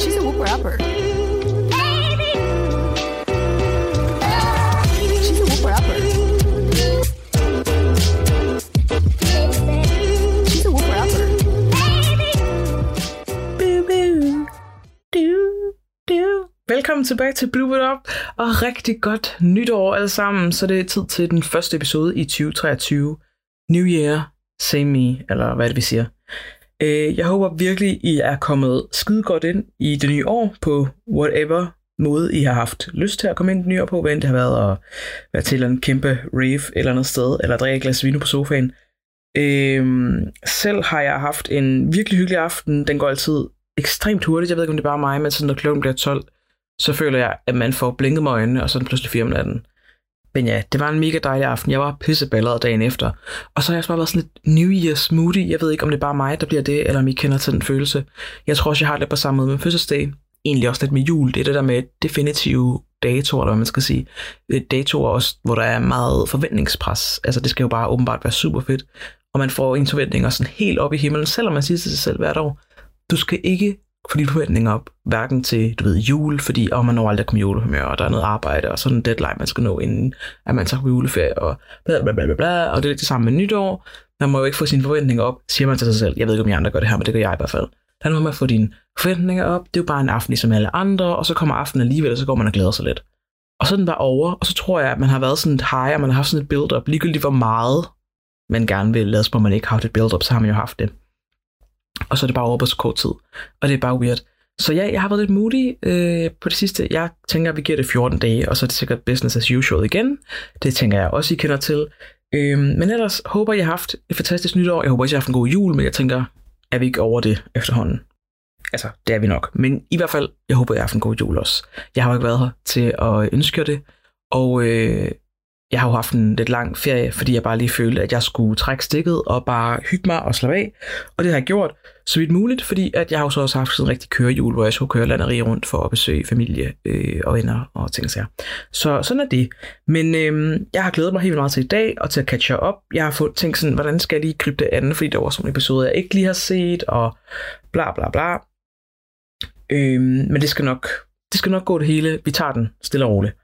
She's a whoop rapper. She's a whoop rapper. She's a whoop rapper. Biu, biu. Du, du. Velkommen tilbage til Blue It Up, og rigtig godt nytår alle sammen. Så det er tid til den første episode i 2023. New Year, same me, eller hvad er det, vi siger. Øh, Jeg håber virkelig, I er kommet skide godt ind i det nye år på whatever måde, I har haft lyst til at komme ind i det nye år på, hvad end det har været at være til en kæmpe rave eller andet sted, eller drikke et glas vino på sofaen. Øhm, selv har jeg haft en virkelig hyggelig aften. Den går altid ekstremt hurtigt. Jeg ved ikke, om det er bare mig, men sådan, når klokken bliver 12, så føler jeg, at man får blinket med øjnene, og så er den pludselig 4 om natten. Men ja, det var en mega dejlig aften. Jeg var pisseballeret dagen efter. Og så har jeg også bare været sådan lidt New Year smoothie. Jeg ved ikke, om det er bare mig, der bliver det, eller om I kender til den følelse. Jeg tror også, jeg har det på samme måde med fødselsdag. Egentlig også lidt med jul. Det er det der med definitive datoer, eller hvad man skal sige. Øh, datoer også, hvor der er meget forventningspres. Altså, det skal jo bare åbenbart være super fedt. Og man får ens forventninger sådan helt op i himlen, selvom man siger til sig selv hvert år, du skal ikke få dine forventninger op, hverken til, du ved, jul, fordi oh, man når aldrig at komme julehumør, og der er noget arbejde, og sådan en deadline, man skal nå, inden at man tager på juleferie, og bla bla bla bla, bla og det er lidt det samme med nytår. Man må jo ikke få sine forventninger op, siger man til sig selv. Jeg ved ikke, om I andre gør det her, men det gør jeg i hvert fald. Der om at få dine forventninger op, det er jo bare en aften ligesom alle andre, og så kommer aftenen alligevel, og så går man og glæder sig lidt. Og så er den bare over, og så tror jeg, at man har været sådan et high, og man har haft sådan et build-up, ligegyldigt hvor meget man gerne vil lad os på, man ikke har haft et build-up, så har man jo haft det. Og så er det bare over på så kort tid. Og det er bare weird. Så ja, jeg har været lidt moody øh, på det sidste. Jeg tænker, at vi giver det 14 dage, og så er det sikkert business as usual igen. Det tænker jeg også, I kender til. Øh, men ellers håber jeg har haft et fantastisk nytår. Jeg håber også, jeg har haft en god jul, men jeg tænker, er vi ikke over det efterhånden? Altså, det er vi nok. Men i hvert fald, jeg håber, jeg har haft en god jul også. Jeg har jo ikke været her til at ønske jer det. Og øh, jeg har jo haft en lidt lang ferie, fordi jeg bare lige følte, at jeg skulle trække stikket og bare hygge mig og slappe af. Og det har jeg gjort så vidt muligt, fordi at jeg har jo så også haft sådan en rigtig kørejul, hvor jeg skulle køre landeri rundt for at besøge familie øh, og venner og ting og sager. Så sådan er det. Men øh, jeg har glædet mig helt vildt meget til i dag og til at catch up. Jeg har fået tænkt sådan, hvordan skal jeg lige gribe det andet, fordi der var sådan en episoder, jeg ikke lige har set, og bla bla bla. Øh, men det skal nok det skal nok gå det hele. Vi tager den stille og roligt.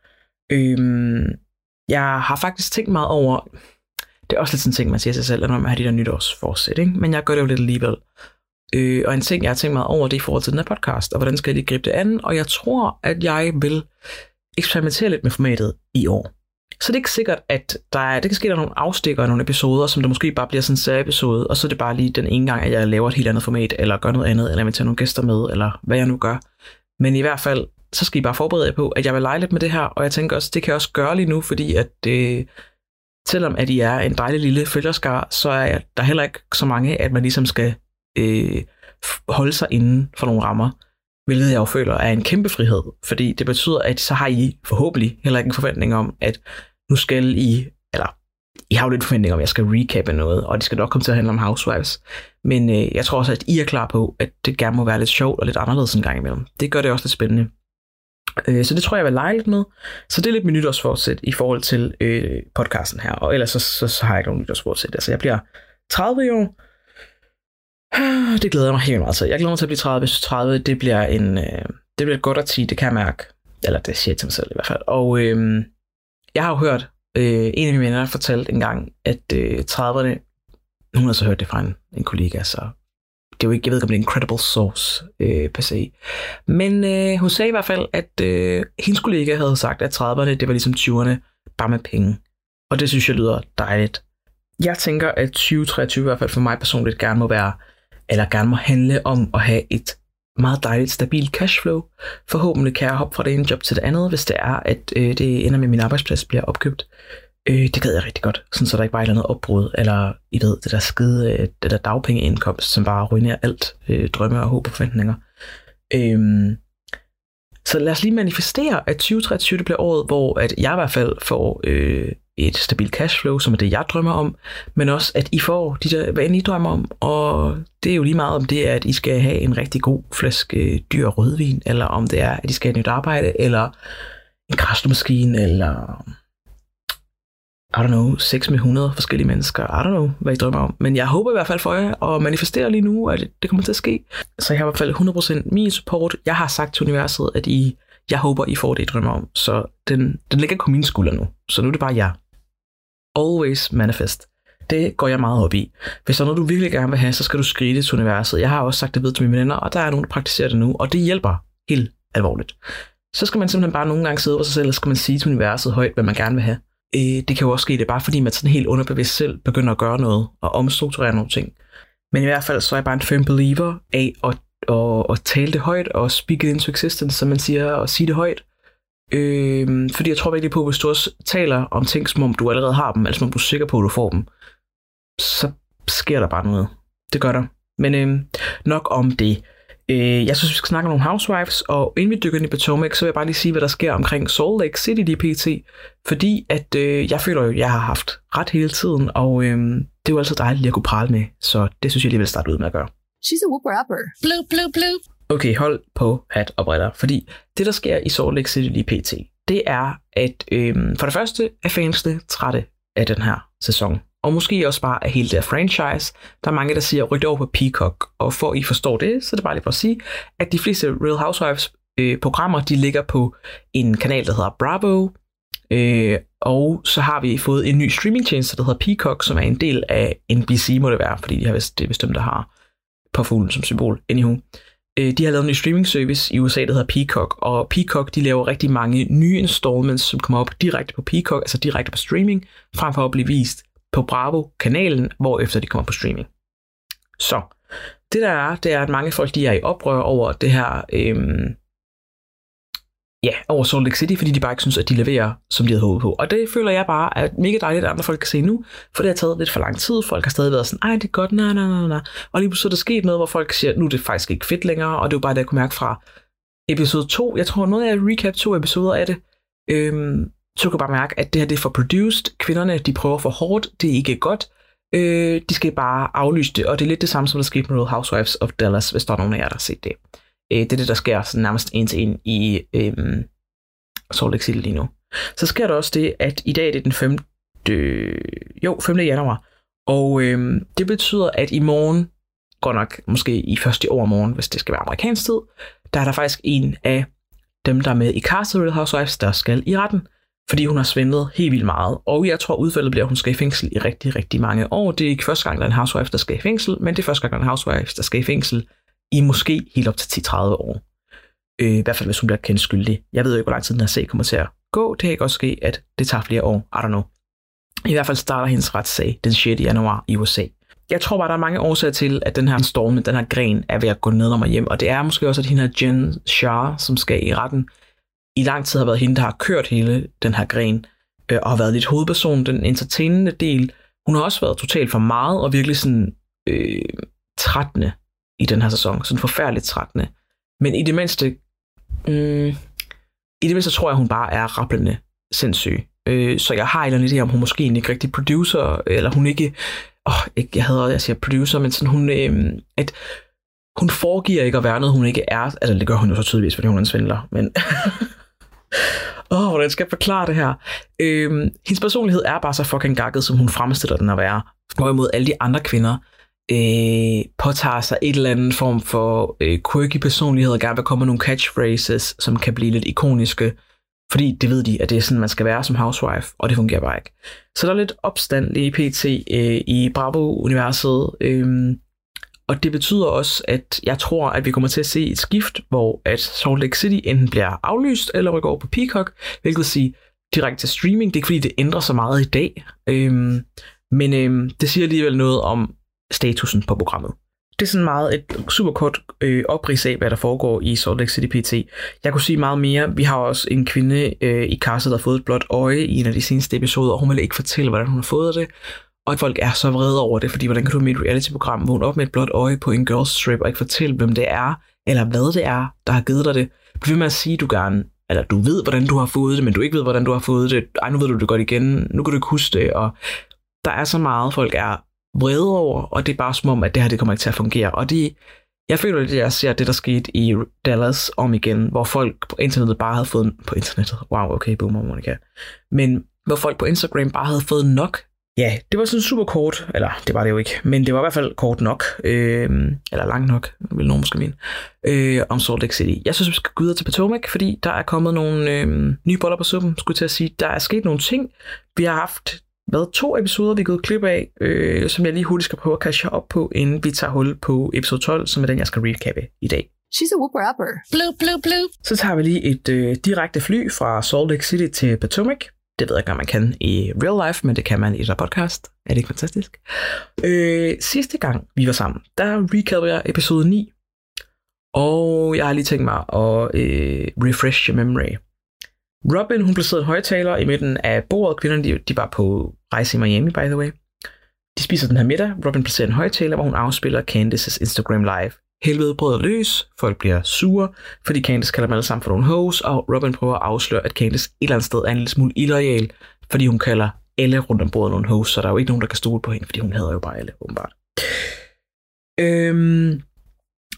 Øh, jeg har faktisk tænkt meget over, det er også lidt sådan en ting, man siger sig selv, når man har de der nytårsforsæt, ikke? men jeg gør det jo lidt alligevel. Øh, og en ting, jeg har tænkt meget over, det er i forhold til den her podcast, og hvordan skal jeg lige gribe det an, og jeg tror, at jeg vil eksperimentere lidt med formatet i år. Så det er ikke sikkert, at der er, det kan ske, der er nogle afstikker af nogle episoder, som der måske bare bliver sådan en særepisode, og så er det bare lige den ene gang, at jeg laver et helt andet format, eller gør noget andet, eller jeg tager nogle gæster med, eller hvad jeg nu gør. Men i hvert fald, så skal I bare forberede jer på, at jeg vil lege lidt med det her, og jeg tænker også, det kan jeg også gøre lige nu, fordi at øh, selvom at I er en dejlig lille følgerskar, så er der heller ikke så mange, at man ligesom skal øh, holde sig inden for nogle rammer, hvilket jeg jo føler er en kæmpe frihed, fordi det betyder, at så har I forhåbentlig heller ikke en forventning om, at nu skal I, eller I har jo lidt forventning om, at jeg skal recappe noget, og det skal nok komme til at handle om Housewives. Men øh, jeg tror også, at I er klar på, at det gerne må være lidt sjovt og lidt anderledes en gang imellem. Det gør det også lidt spændende. Øh, så det tror jeg, jeg vil lege lidt med. Så det er lidt min nytårsforsæt i forhold til øh, podcasten her. Og ellers så, så, så har jeg ikke nogen nytårsforsæt. Altså jeg bliver 30 i år. Det glæder jeg mig helt meget til. Jeg glæder mig til at blive 30. Hvis 30, det bliver en, øh, det bliver et godt at det kan jeg mærke. Eller det siger jeg til mig selv i hvert fald. Og øh, jeg har jo hørt, øh, en af mine venner fortalte en gang, at øh, 30'erne, hun har så hørt det fra en, en kollega, så det er jo ikke, jeg ved ikke, om det er en credible source øh, per se. Men øh, hun sagde i hvert fald, at øh, hendes kollega havde sagt, at 30'erne, det var ligesom 20'erne, bare med penge. Og det synes jeg lyder dejligt. Jeg tænker, at 2023 i hvert fald for mig personligt gerne må være, eller gerne må handle om at have et meget dejligt, stabilt cashflow. Forhåbentlig kan jeg hoppe fra det ene job til det andet, hvis det er, at øh, det ender med, at min arbejdsplads bliver opkøbt. Øh, det gad jeg rigtig godt, sådan så der ikke bare eller andet opbrud, eller I ved, det der skide, øh, det der dagpengeindkomst, som bare ruinerer alt, øh, drømme og håb og forventninger. Øh, så lad os lige manifestere, at 2023 det bliver året, hvor at jeg i hvert fald får øh, et stabilt cashflow, som er det, jeg drømmer om, men også, at I får de der, hvad end I drømmer om, og det er jo lige meget om det er, at I skal have en rigtig god flaske øh, dyr rødvin, eller om det er, at I skal have et nyt arbejde, eller en græsmaskine, eller i don't know, sex med 100 forskellige mennesker. I don't know, hvad I drømmer om. Men jeg håber i hvert fald for jer, og manifesterer lige nu, at det kommer til at ske. Så jeg har i hvert fald 100% min support. Jeg har sagt til universet, at I, jeg håber, I får det, I drømmer om. Så den, den ligger på mine skuldre nu. Så nu er det bare jer. Always manifest. Det går jeg meget op i. Hvis der er noget, du virkelig gerne vil have, så skal du skrive det til universet. Jeg har også sagt det ved til mine venner, og der er nogen, der praktiserer det nu, og det hjælper helt alvorligt. Så skal man simpelthen bare nogle gange sidde for sig selv, og så skal man sige til universet højt, hvad man gerne vil have. Øh, det kan jo også ske, det er bare fordi, man sådan helt underbevidst selv begynder at gøre noget og omstrukturere nogle ting. Men i hvert fald så er jeg bare en firm believer af at, at, at tale det højt og speak it into existence, som man siger, og sige det højt. Øh, fordi jeg tror virkelig på, at hvis du også taler om ting, som om du allerede har dem, eller som om du er sikker på, at du får dem, så sker der bare noget. Det gør der. Men øh, nok om det. Øh, jeg synes, vi skal snakke om nogle housewives, og inden vi dykker ind i Potomac, så vil jeg bare lige sige, hvad der sker omkring Salt Lake City DPT, fordi at øh, jeg føler jo, at jeg har haft ret hele tiden, og øh, det er jo altid dejligt lige at kunne prale med, så det synes jeg lige vil starte ud med at gøre. She's a whooper upper. Bloop, bloop, bloop. Okay, hold på hat og briller, fordi det, der sker i Salt Lake City DPT, det er, at øh, for det første er fansene trætte af den her sæson og måske også bare af hele det her franchise. Der er mange, der siger, ryk over på Peacock. Og for at I forstår det, så er det bare lige for at sige, at de fleste Real Housewives øh, programmer, de ligger på en kanal, der hedder Bravo. Øh, og så har vi fået en ny streamingtjeneste, der hedder Peacock, som er en del af NBC, må det være, fordi de har vist, det er bestemt, der har på fuglen som symbol. Anywho. Øh, de har lavet en ny streaming service i USA, der hedder Peacock, og Peacock de laver rigtig mange nye installments, som kommer op direkte på Peacock, altså direkte på streaming, frem for at blive vist på Bravo-kanalen, hvor efter de kommer på streaming. Så det der er, det er, at mange folk de er i oprør over det her, øhm, ja, over Salt Lake City, fordi de bare ikke synes, at de leverer, som de havde håbet på. Og det føler jeg bare er mega dejligt, at andre folk kan se nu, for det har taget lidt for lang tid. Folk har stadig været sådan, ej, det er godt, nej, nej, nej, nej. Og lige pludselig er der sket noget, hvor folk siger, nu er det faktisk ikke fedt længere, og det var bare det, jeg kunne mærke fra episode 2. Jeg tror, noget af recap to episoder af det, øhm, så kan bare mærke, at det her det er for produced. Kvinderne, de prøver for hårdt. Det er ikke godt. Øh, de skal bare aflyse det, og det er lidt det samme, som der skete med Real Housewives of Dallas, hvis der er nogen af jer, der har set det. Øh, det er det, der sker sådan nærmest en til en i øh, Salt Lake City lige nu. Så sker der også det, at i dag er det den 5. Øh, jo, 5. januar, og øh, det betyder, at i morgen, går nok måske i første overmorgen, hvis det skal være amerikansk tid, der er der faktisk en af dem, der er med i Castle Real Housewives, der skal i retten fordi hun har svindlet helt vildt meget. Og jeg tror, udfaldet bliver, at hun skal i fængsel i rigtig, rigtig mange år. Det er ikke første gang, der er en housewife, der skal i fængsel, men det er første gang, der er en housewife, der skal i fængsel i måske helt op til 10-30 år. Øh, I hvert fald, hvis hun bliver kendt skyldig. Jeg ved jo ikke, hvor lang tid den her sag kommer til at gå. Det kan ikke også ske, at det tager flere år. I don't know. I hvert fald starter hendes retssag den 6. januar i USA. Jeg tror bare, der er mange årsager til, at den her storm, den her gren, er ved at gå ned og hjem. Og det er måske også, at hende her Jen Shah, som skal i retten, i lang tid har været hende, der har kørt hele den her gren, øh, og har været lidt hovedperson, den entertainende del. Hun har også været totalt for meget, og virkelig sådan øh, trættende i den her sæson. Sådan forfærdeligt trættende. Men i det mindste, øh, i det mindste tror jeg, hun bare er rappelende sindssyg. Øh, så jeg har en eller anden idé om, hun måske ikke rigtig producer, eller hun ikke, åh, ikke, jeg havde, jeg siger producer, men sådan hun, øh, at hun foregiver ikke at være noget, hun ikke er. Altså, det gør hun jo så tydeligvis, fordi hun er en svindler, men Åh, oh, hvordan skal jeg forklare det her? Øhm, hendes personlighed er bare så fucking gakket, som hun fremstiller den at være. Hvorimod alle de andre kvinder øh, påtager sig et eller andet form for øh, quirky personlighed og gerne vil komme med nogle catchphrases, som kan blive lidt ikoniske. Fordi det ved de, at det er sådan, man skal være som housewife, og det fungerer bare ikke. Så der er lidt opstand i PT øh, i Bravo-universet. Øh, og det betyder også, at jeg tror, at vi kommer til at se et skift, hvor at Salt Lake City enten bliver aflyst eller rykker over på Peacock, hvilket vil sige direkte til streaming. Det er ikke fordi, det ændrer så meget i dag, øhm, men øhm, det siger alligevel noget om statusen på programmet. Det er sådan meget et super kort øh, oprids af, hvad der foregår i Salt Lake City PT. Jeg kunne sige meget mere. Vi har også en kvinde øh, i kasset, der har fået et blåt øje i en af de seneste episoder, og hun vil ikke fortælle, hvordan hun har fået det og at folk er så vrede over det, fordi hvordan kan du med et reality-program vågne op med et blåt øje på en girls trip og ikke fortælle, hvem det er, eller hvad det er, der har givet dig det. Bliv ved med at sige, du gerne, eller du ved, hvordan du har fået det, men du ikke ved, hvordan du har fået det. Ej, nu ved du det godt igen, nu kan du ikke huske det, og der er så meget, folk er vrede over, og det er bare som om, at det her det kommer ikke til at fungere. Og det, jeg føler lidt, at jeg ser det, der skete i Dallas om igen, hvor folk på internettet bare havde fået, på internettet, wow, okay, boomer, Monica, men hvor folk på Instagram bare havde fået nok. Ja, det var sådan super kort, eller det var det jo ikke, men det var i hvert fald kort nok, øh, eller langt nok, vil nogen måske mene, øh, om Salt Lake City. Jeg synes, vi skal gå videre til Potomac, fordi der er kommet nogle øh, nye boller på suppen, skulle jeg til at sige. Der er sket nogle ting. Vi har haft hvad, to episoder, vi er gået klip af, øh, som jeg lige hurtigt skal prøve at catche op på, inden vi tager hul på episode 12, som er den, jeg skal recappe i dag. She's a whooper upper. Blue, blue, blue. Så tager vi lige et øh, direkte fly fra Salt Lake City til Potomac. Det ved jeg ikke, om man kan i real life, men det kan man i der podcast. Er det ikke fantastisk? Øh, sidste gang, vi var sammen, der recapper jeg episode 9. Og jeg har lige tænkt mig at øh, refresh your memory. Robin, hun placerede en højtaler i midten af bordet. Kvinderne, de, de var på rejse i Miami, by the way. De spiser den her middag. Robin placerer en højtaler, hvor hun afspiller Candices Instagram Live. Helvede bryder løs, folk bliver sure, fordi Candice kalder dem alle sammen for nogle hoes, og Robin prøver at afsløre, at Candice et eller andet sted er en lille smule illoyal, fordi hun kalder alle rundt om bordet nogle hoes, så der er jo ikke nogen, der kan stole på hende, fordi hun hader jo bare alle, åbenbart. Øhm,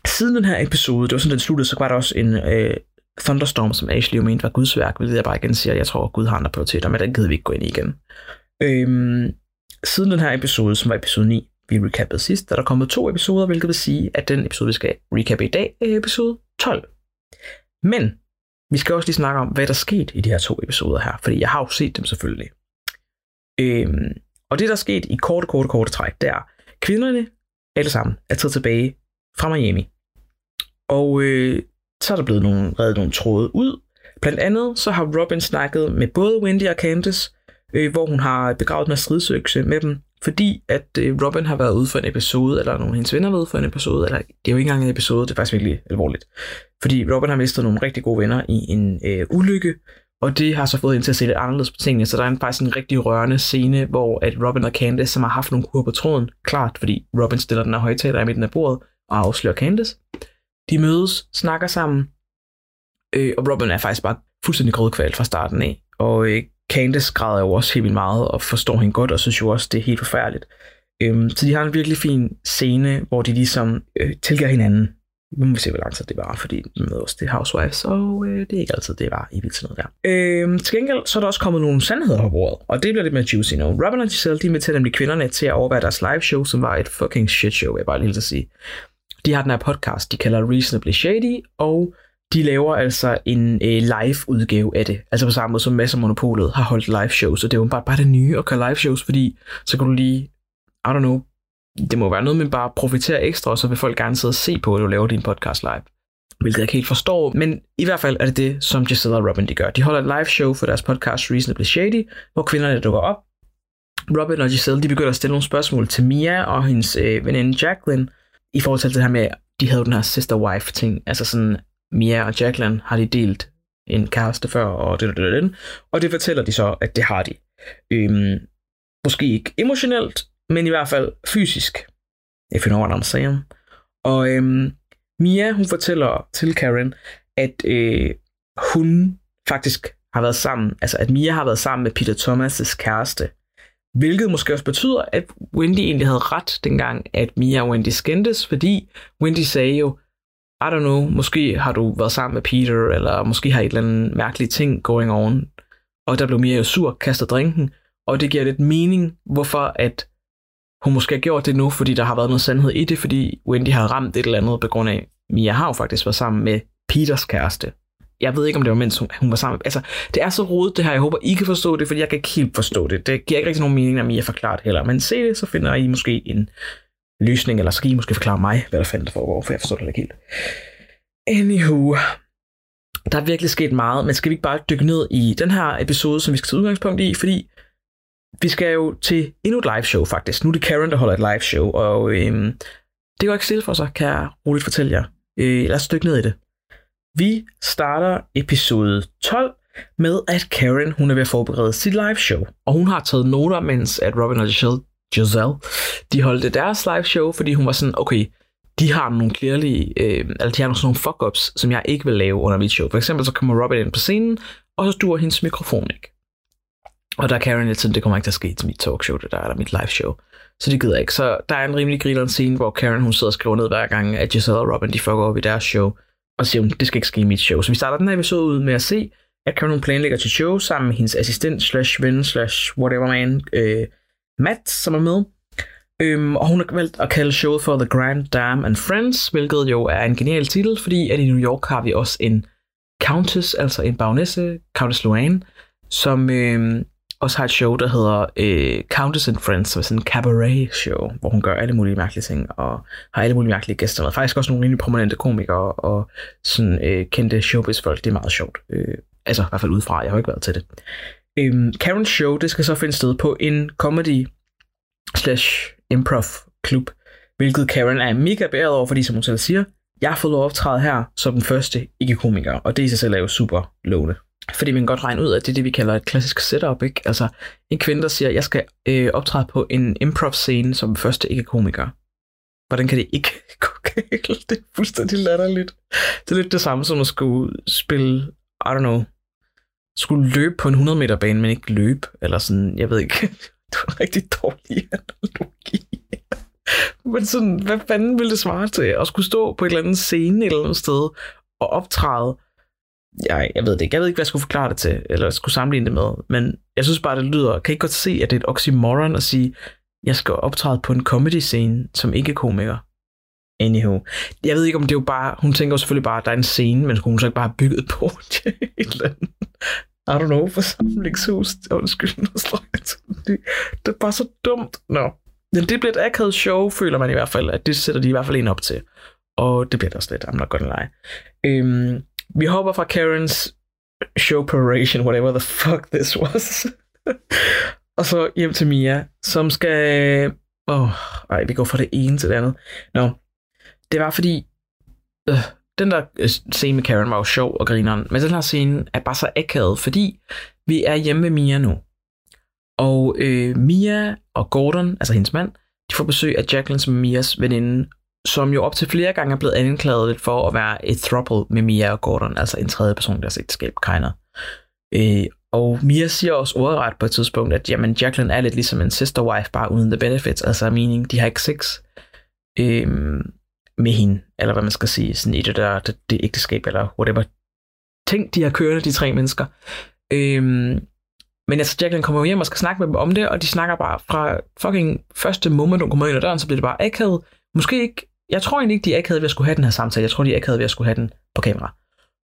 siden den her episode, det var sådan, den sluttede, så var der også en øh, Thunderstorm, som Ashley jo mente var Guds værk, hvilket jeg bare igen siger, jeg tror, at Gud har andre prioriteter, men den gider vi ikke gå ind i igen. Øhm, siden den her episode, som var episode 9, vi recappede sidst, der er der kommet to episoder, hvilket vil sige, at den episode, vi skal recappe i dag, er episode 12. Men vi skal også lige snakke om, hvad der skete i de her to episoder her, fordi jeg har jo set dem selvfølgelig. Øhm, og det, der er sket i korte, korte, korte træk, det er, kvinderne alle sammen er taget tilbage fra Miami. Og øh, så er der blevet nogle, reddet nogle tråde ud. Blandt andet så har Robin snakket med både Wendy og Candice, øh, hvor hun har begravet en stridsøkse med dem, fordi at øh, Robin har været ude for en episode, eller nogle af hendes venner har været ude for en episode, eller det er jo ikke engang en episode, det er faktisk virkelig alvorligt. Fordi Robin har mistet nogle rigtig gode venner i en øh, ulykke, og det har så fået hende til at se lidt anderledes på tingene, så der er en, faktisk en rigtig rørende scene, hvor at Robin og Candace, som har haft nogle kur på tråden, klart, fordi Robin stiller den her højtaler i midten af bordet og afslører Candace. De mødes, snakker sammen, øh, og Robin er faktisk bare fuldstændig grødkvalt fra starten af, og øh, Candace græder jo også helt vildt meget og forstår hende godt, og synes jo også, det er helt forfærdeligt. Øhm, så de har en virkelig fin scene, hvor de ligesom øh, tilgiver hinanden. Nu må vi se, hvor lang tid det var, fordi med os, også det Housewives, og øh, det er ikke altid, det var i sådan noget der. Øhm, til gengæld, så er der også kommet nogle sandheder på bordet, og det bliver lidt mere juicy nu. Robin og Giselle, de inviterer nemlig kvinderne til at overvære deres live show, som var et fucking shit show, jeg bare lige at sige. De har den her podcast, de kalder Reasonably Shady, og de laver altså en øh, live-udgave af det. Altså på samme måde som Masser Monopolet har holdt live shows, og det er jo bare, bare det nye at køre live shows, fordi så kan du lige, I don't know, det må være noget med bare profitere ekstra, og så vil folk gerne sidde og se på, at du laver din podcast live. Hvilket jeg ikke helt forstår, men i hvert fald er det det, som Giselle og Robin de gør. De holder et live show for deres podcast Reasonably Shady, hvor kvinderne dukker op. Robin og Giselle de begynder at stille nogle spørgsmål til Mia og hendes øh, veninde Jacqueline, i forhold til det her med, de havde den her sister-wife ting, altså sådan, Mia og Jacqueline har de delt en kæreste før, og det, det, det, og det fortæller de så, at det har de. Øhm, måske ikke emotionelt, men i hvert fald fysisk. If you know what I'm saying. Og øhm, Mia, hun fortæller til Karen, at øh, hun faktisk har været sammen, altså at Mia har været sammen med Peter Thomas' kæreste. Hvilket måske også betyder, at Wendy egentlig havde ret dengang, at Mia og Wendy skændtes, fordi Wendy sagde jo, i don't know, måske har du været sammen med Peter, eller måske har et eller andet mærkeligt ting going on. Og der blev Mia jo sur, kaster drinken, og det giver lidt mening, hvorfor at hun måske har gjort det nu, fordi der har været noget sandhed i det, fordi Wendy har ramt et eller andet på grund af, Mia har jo faktisk været sammen med Peters kæreste. Jeg ved ikke, om det var mens hun, hun var sammen. Altså, det er så rodet det her. Jeg håber, I kan forstå det, fordi jeg kan ikke helt forstå det. Det giver ikke rigtig nogen mening, når Mia forklarer det heller. Men se det, så finder I måske en løsning, eller skal I måske forklare mig, hvad der fanden der foregår, for jeg forstår det ikke helt. Anywho, der er virkelig sket meget, men skal vi ikke bare dykke ned i den her episode, som vi skal tage udgangspunkt i, fordi vi skal jo til endnu et live show faktisk. Nu er det Karen, der holder et live show, og øhm, det går ikke stille for sig, kan jeg roligt fortælle jer. Øh, lad os dykke ned i det. Vi starter episode 12 med, at Karen hun er ved at forberede sit live show, og hun har taget noter, mens at Robin og Michelle Giselle de holdte deres live show, fordi hun var sådan, okay, de har nogle clearly, øh, eller de har nogle fuck-ups, som jeg ikke vil lave under mit show. For eksempel så kommer Robin ind på scenen, og så duer hendes mikrofon ikke. Og der er Karen lidt sådan, det kommer ikke til at ske til mit talkshow, det der, eller mit live show. Så det gider jeg ikke. Så der er en rimelig grineren scene, hvor Karen hun sidder og skriver ned hver gang, at Giselle og Robin de fucker op i deres show, og siger det skal ikke ske i mit show. Så vi starter den her episode ud med at se, at Karen planlægger til show sammen med hendes assistent slash ven slash whatever man, øh, Matt, som er med. Øhm, og hun har valgt at kalde showet for The Grand Dame and Friends, hvilket jo er en genial titel, fordi at i New York har vi også en countess, altså en bagnesse, Countess Luann, som øhm, også har et show, der hedder øh, Countess and Friends, som er sådan en cabaret show, hvor hun gør alle mulige mærkelige ting, og har alle mulige mærkelige gæster med. Faktisk også nogle rimelig prominente komikere og sådan øh, kendte showbiz-folk. Det er meget sjovt. Øh, altså i hvert fald udefra. Jeg har ikke været til det. Øhm, Karens show, det skal så finde sted på en comedy slash improv klub, hvilket Karen er mega bæret over, fordi som hun selv siger, jeg har fået lov at optræde her som den første ikke-komiker, og det i sig selv er jo super lovende. Fordi man kan godt regne ud, at det er det, vi kalder et klassisk setup, ikke? Altså, en kvinde, der siger, jeg skal øh, optræde på en improv-scene som den første ikke-komiker. Hvordan kan det ikke gå galt? Det er fuldstændig latterligt. Det er lidt det samme som at skulle spille, I don't know, skulle løbe på en 100 meter bane, men ikke løbe, eller sådan, jeg ved ikke. Det var rigtig dårlig analogi. Men sådan, hvad fanden ville det svare til? At skulle stå på et eller andet scene et eller andet sted og optræde jeg, jeg ved det ikke. Jeg ved ikke, hvad jeg skulle forklare det til, eller skulle sammenligne det med. Men jeg synes bare, det lyder... Kan I godt se, at det er et oxymoron at sige, jeg skal optræde på en comedy-scene som ikke-komiker? Anywho. Jeg ved ikke, om det er jo bare... Hun tænker jo selvfølgelig bare, at der er en scene, men skulle hun så ikke bare bygget på det et eller andet. I don't know, forsamlingshus. Undskyld, nu slår jeg til det. Det er bare så dumt. Nå. Men det bliver et akavet show, føler man i hvert fald, at det sætter de i hvert fald en op til. Og det bliver der også lidt, I'm not gonna lie. Øhm, vi hopper fra Karens show preparation, whatever the fuck this was. og så hjem til Mia, som skal... Åh, oh, ej, vi går fra det ene til det andet. Nå, det var fordi... Øh, den der øh, scene med Karen var jo sjov og grineren, men den her scene er bare så akavet, fordi vi er hjemme med Mia nu. Og øh, Mia og Gordon, altså hendes mand, de får besøg af Jacqueline, som Mias veninde, som jo op til flere gange er blevet anklaget for at være et throuple med Mia og Gordon, altså en tredje person i deres ægteskab, Keiner. Øh, og Mia siger også ordret på et tidspunkt, at jamen, Jacqueline er lidt ligesom en sister wife, bare uden the benefits, altså meaning, de har ikke sex øh, med hende, eller hvad man skal sige, sådan i det der det, det ægteskab, eller whatever. Tænk, de har kørende, de tre mennesker. Øhm, men altså, Jacqueline kommer hjem og skal snakke med dem om det, og de snakker bare fra fucking første moment, hun kommer ind ad døren, så bliver det bare akavet. Måske ikke jeg tror egentlig ikke, de ikke havde ved at skulle have den her samtale. Jeg tror, de ikke havde ved at skulle have den på kamera.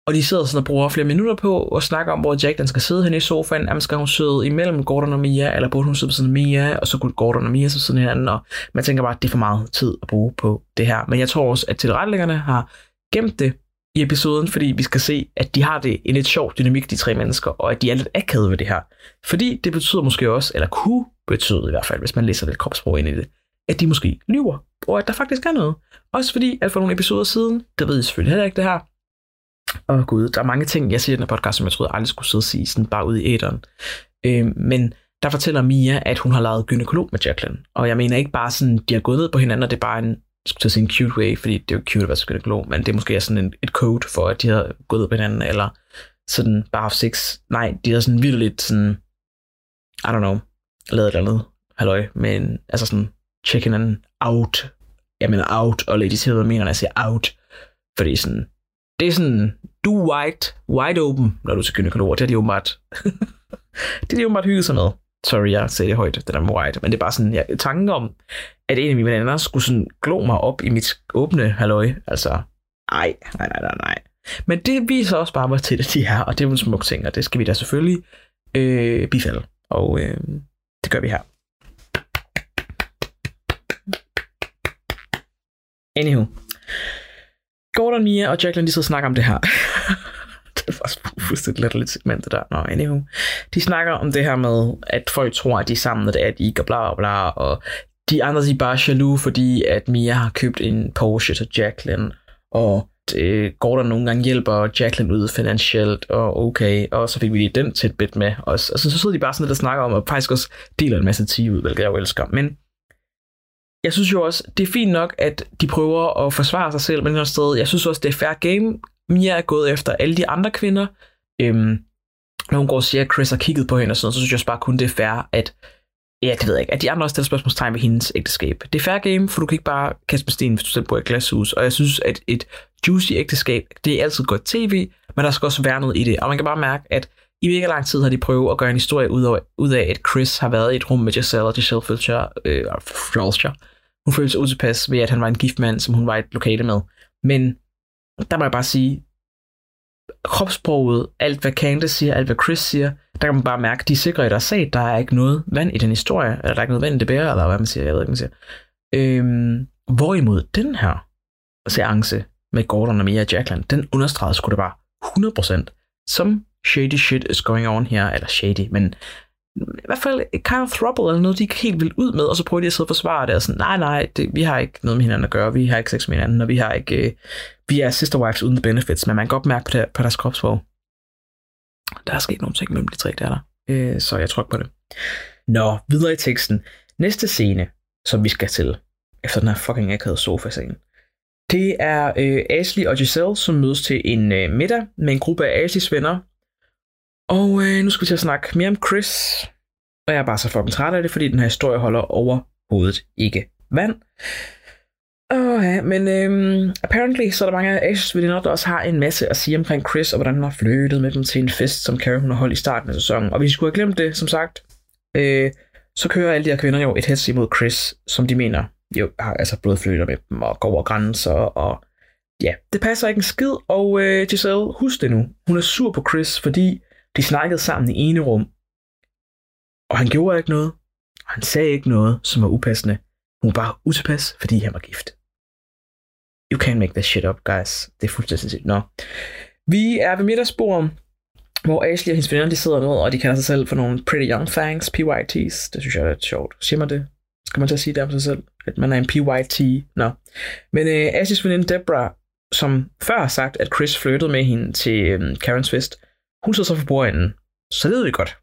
Og de sidder sådan og bruger flere minutter på og snakker om, hvor Jack den skal sidde hen i sofaen. Jamen, skal hun sidde imellem Gordon og Mia, eller burde hun sidde på siden af Mia, og så kunne Gordon og Mia så sådan hinanden. Og man tænker bare, at det er for meget tid at bruge på det her. Men jeg tror også, at tilrettelæggerne har gemt det i episoden, fordi vi skal se, at de har det en lidt sjov dynamik, de tre mennesker, og at de er lidt akavet ved det her. Fordi det betyder måske også, eller kunne betyde i hvert fald, hvis man læser lidt kropsprog ind i det, at de måske lyver, og at der faktisk er noget. Også fordi, at for nogle episoder siden, det ved I selvfølgelig heller ikke det her, Åh oh, gud, der er mange ting, jeg siger i den her podcast, som jeg troede aldrig skulle sidde og sige, sådan bare ude i æderen. Øh, men der fortæller Mia, at hun har lavet gynekolog med Jacqueline. Og jeg mener ikke bare sådan, de har gået ned på hinanden, og det er bare en, skulle sige en cute way, fordi det er jo cute at være gynekolog, men det er måske sådan en, et code for, at de har gået ned på hinanden, eller sådan bare haft sex. Nej, de har sådan vildt lidt sådan, I don't know, lavet et eller andet halløj, men altså sådan check hinanden out. Jeg mener out, og ladies hedder mener, når jeg siger out. Fordi sådan, det er sådan, du white, wide open, når du skal gynekologer. Det har de jo meget, det er de jo meget hygget sig med. Sorry, jeg sagde det højt, det der med white. Men det er bare sådan, jeg tanken om, at en af mine venner skulle sådan glo mig op i mit åbne halløj. Altså, ej, nej, nej, nej, nej. Men det viser også bare, hvor tæt de er, og det er jo en smuk ting, og det skal vi da selvfølgelig øh, bifalde. Og øh, det gør vi her. Anywho. Gordon, Mia og Jacqueline, de sidder og snakker om det her. det var fuldstændig lidt segment, det der. Nå, anywho. De snakker om det her med, at folk tror, at de er sammen, og det er, at de ikke, og bla, bla, bla, og de andre de er bare jaloux, fordi at Mia har købt en Porsche til Jacqueline, og det, Gordon nogle gange hjælper Jacqueline ud finansielt, og okay, og så fik vi lige den tidbit med os. Altså, så sidder de bare sådan lidt og snakker om, og faktisk også deler en masse tid ud, hvilket jeg jo elsker. Men jeg synes jo også, det er fint nok, at de prøver at forsvare sig selv, men et sted, jeg synes også, det er fair game. Mia er gået efter alle de andre kvinder. Øhm, når hun går og siger, at Chris har kigget på hende og sådan så synes jeg også bare kun, det er fair, at Ja, det ved jeg ikke. At de andre også stiller spørgsmålstegn ved hendes ægteskab. Det er fair game, for du kan ikke bare kaste med sten, hvis du selv bor i et glashus. Og jeg synes, at et juicy ægteskab, det er altid godt tv, men der skal også være noget i det. Og man kan bare mærke, at i mega lang tid har de prøvet at gøre en historie ud af, ud af at Chris har været i et rum med Giselle, og Giselle Fulcher, øh, Fulcher. Hun følte sig utilpas ved, at han var en gift mand, som hun var i et lokale med. Men der må jeg bare sige, kropssproget, alt hvad Candace siger, alt hvad Chris siger, der kan man bare mærke, de er sikre i deres sag, der er ikke noget vand i den historie, eller der er ikke noget vand i det bære, eller hvad man siger, jeg ved ikke, hvad man siger. Øhm, hvorimod den her seance med Gordon og Mia Jacqueline, den understregede sgu det bare 100%, som shady shit is going on her, eller shady, men i hvert fald kind of throuble, eller noget, de ikke helt vil ud med, og så prøver de at sidde og forsvare det, og sådan, nej, nej, det, vi har ikke noget med hinanden at gøre, vi har ikke sex med hinanden, og vi har ikke, øh, vi er sister wives uden benefits, men man kan godt mærke på, det, på deres kropsprog. Der er sket nogle ting mellem de tre, der er der. Øh, så jeg tror på det. Nå, videre i teksten. Næste scene, som vi skal til, efter den her fucking akavede sofa-scene, det er øh, Ashley og Giselle, som mødes til en øh, middag med en gruppe af Ashleys venner. Og øh, nu skal vi til at snakke mere om Chris. Og jeg er bare så fucking træt af det, fordi den her historie holder overhovedet ikke vand. Åh ja, men øhm, apparently så er der mange af Ashleys veninder, der også har en masse at sige omkring Chris, og hvordan han har flyttet med dem til en fest, som Carrie hun har holdt i starten af sæsonen. Og hvis I skulle have glemt det, som sagt, øh, så kører alle de her kvinder jo et hets imod Chris, som de mener jo har altså blodflytter med dem og går over grænser, og ja, det passer ikke en skid, og øh, Giselle, husk det nu, hun er sur på Chris, fordi de snakkede sammen i ene rum, og han gjorde ikke noget, og han sagde ikke noget, som var upassende. Hun var bare utilpas, fordi han var gift. You can't make this shit up, guys. Det er fuldstændig sindssygt. Nå. Vi er ved middagsbordet, hvor Ashley og hendes venner de sidder ned, og de kalder sig selv for nogle pretty young fangs, PYTs. Det synes jeg er lidt sjovt. Siger man det? Skal man til at sige det om sig selv? At man er en PYT? Nå. Men øh, Ashleys veninde Deborah, som før har sagt, at Chris flyttede med hende til øh, Karens fest, hun sidder så for bordenden. Så det ved vi godt,